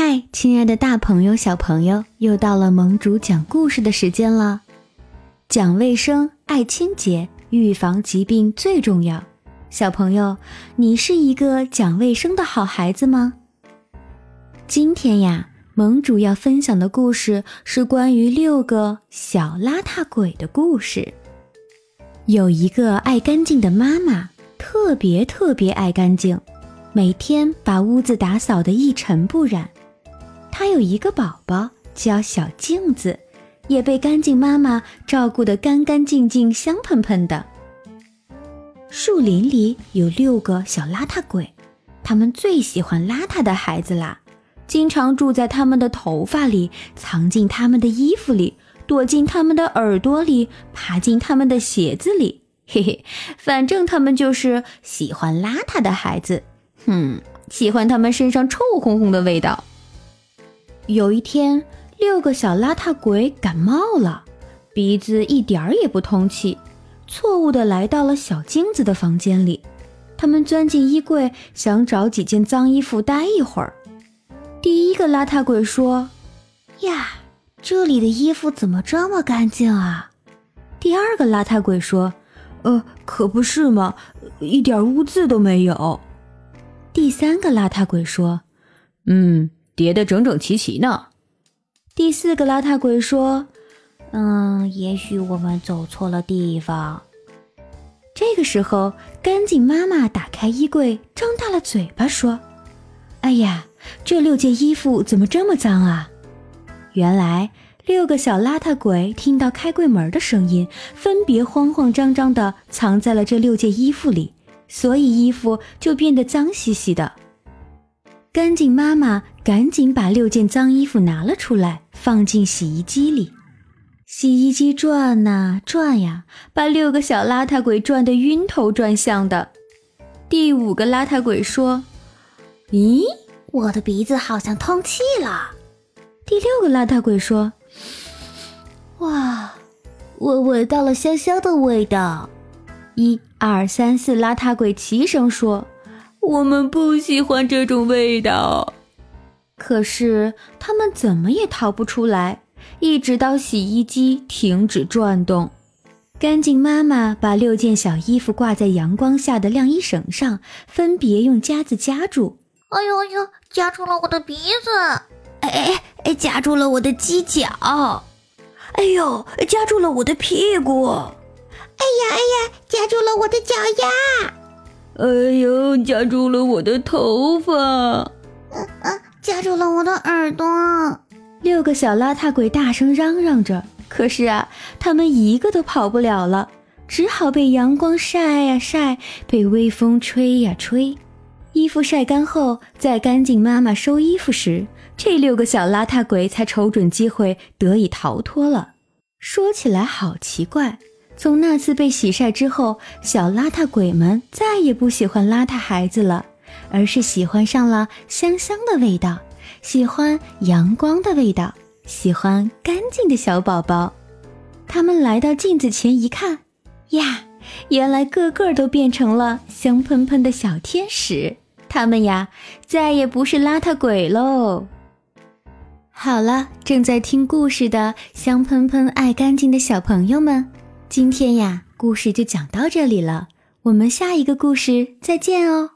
嗨，亲爱的大朋友、小朋友，又到了盟主讲故事的时间了。讲卫生，爱清洁，预防疾病最重要。小朋友，你是一个讲卫生的好孩子吗？今天呀，盟主要分享的故事是关于六个小邋遢鬼的故事。有一个爱干净的妈妈，特别特别爱干净，每天把屋子打扫得一尘不染。他有一个宝宝叫小镜子，也被干净妈妈照顾得干干净净、香喷喷的。树林里有六个小邋遢鬼，他们最喜欢邋遢的孩子啦，经常住在他们的头发里，藏进他们的衣服里，躲进他们的耳朵里，爬进他们的鞋子里。嘿嘿，反正他们就是喜欢邋遢的孩子。哼，喜欢他们身上臭烘烘的味道。有一天，六个小邋遢鬼感冒了，鼻子一点儿也不通气，错误的来到了小镜子的房间里。他们钻进衣柜，想找几件脏衣服待一会儿。第一个邋遢鬼说：“呀，这里的衣服怎么这么干净啊？”第二个邋遢鬼说：“呃，可不是嘛，一点污渍都没有。”第三个邋遢鬼说：“嗯。”叠得整整齐齐呢。第四个邋遢鬼说：“嗯，也许我们走错了地方。”这个时候，干净妈妈打开衣柜，张大了嘴巴说：“哎呀，这六件衣服怎么这么脏啊？”原来，六个小邋遢鬼听到开柜门的声音，分别慌慌张张地藏在了这六件衣服里，所以衣服就变得脏兮兮的。干净妈妈赶紧把六件脏衣服拿了出来，放进洗衣机里。洗衣机转呐转呀，把六个小邋遢鬼转得晕头转向的。第五个邋遢鬼说：“咦，我的鼻子好像通气了。”第六个邋遢鬼说：“哇，我闻到了香香的味道。”一二三四，邋遢鬼齐声说。我们不喜欢这种味道，可是他们怎么也逃不出来，一直到洗衣机停止转动。干净妈妈把六件小衣服挂在阳光下的晾衣绳上，分别用夹子夹住。哎呦哎呦，夹住了我的鼻子！哎哎哎，夹住了我的犄角！哎呦，夹住了我的屁股！哎呀哎呀，夹住了我的脚丫！哎呦！夹住了我的头发，嗯嗯，夹住了我的耳朵。六个小邋遢鬼大声嚷嚷着，可是啊，他们一个都跑不了了，只好被阳光晒呀晒，被微风吹呀吹。衣服晒干后，在干净妈妈收衣服时，这六个小邋遢鬼才瞅准机会得以逃脱了。说起来好奇怪。从那次被洗晒之后，小邋遢鬼们再也不喜欢邋遢孩子了，而是喜欢上了香香的味道，喜欢阳光的味道，喜欢干净的小宝宝。他们来到镜子前一看，呀，原来个个都变成了香喷喷的小天使。他们呀，再也不是邋遢鬼喽。好了，正在听故事的香喷喷、爱干净的小朋友们。今天呀，故事就讲到这里了，我们下一个故事再见哦。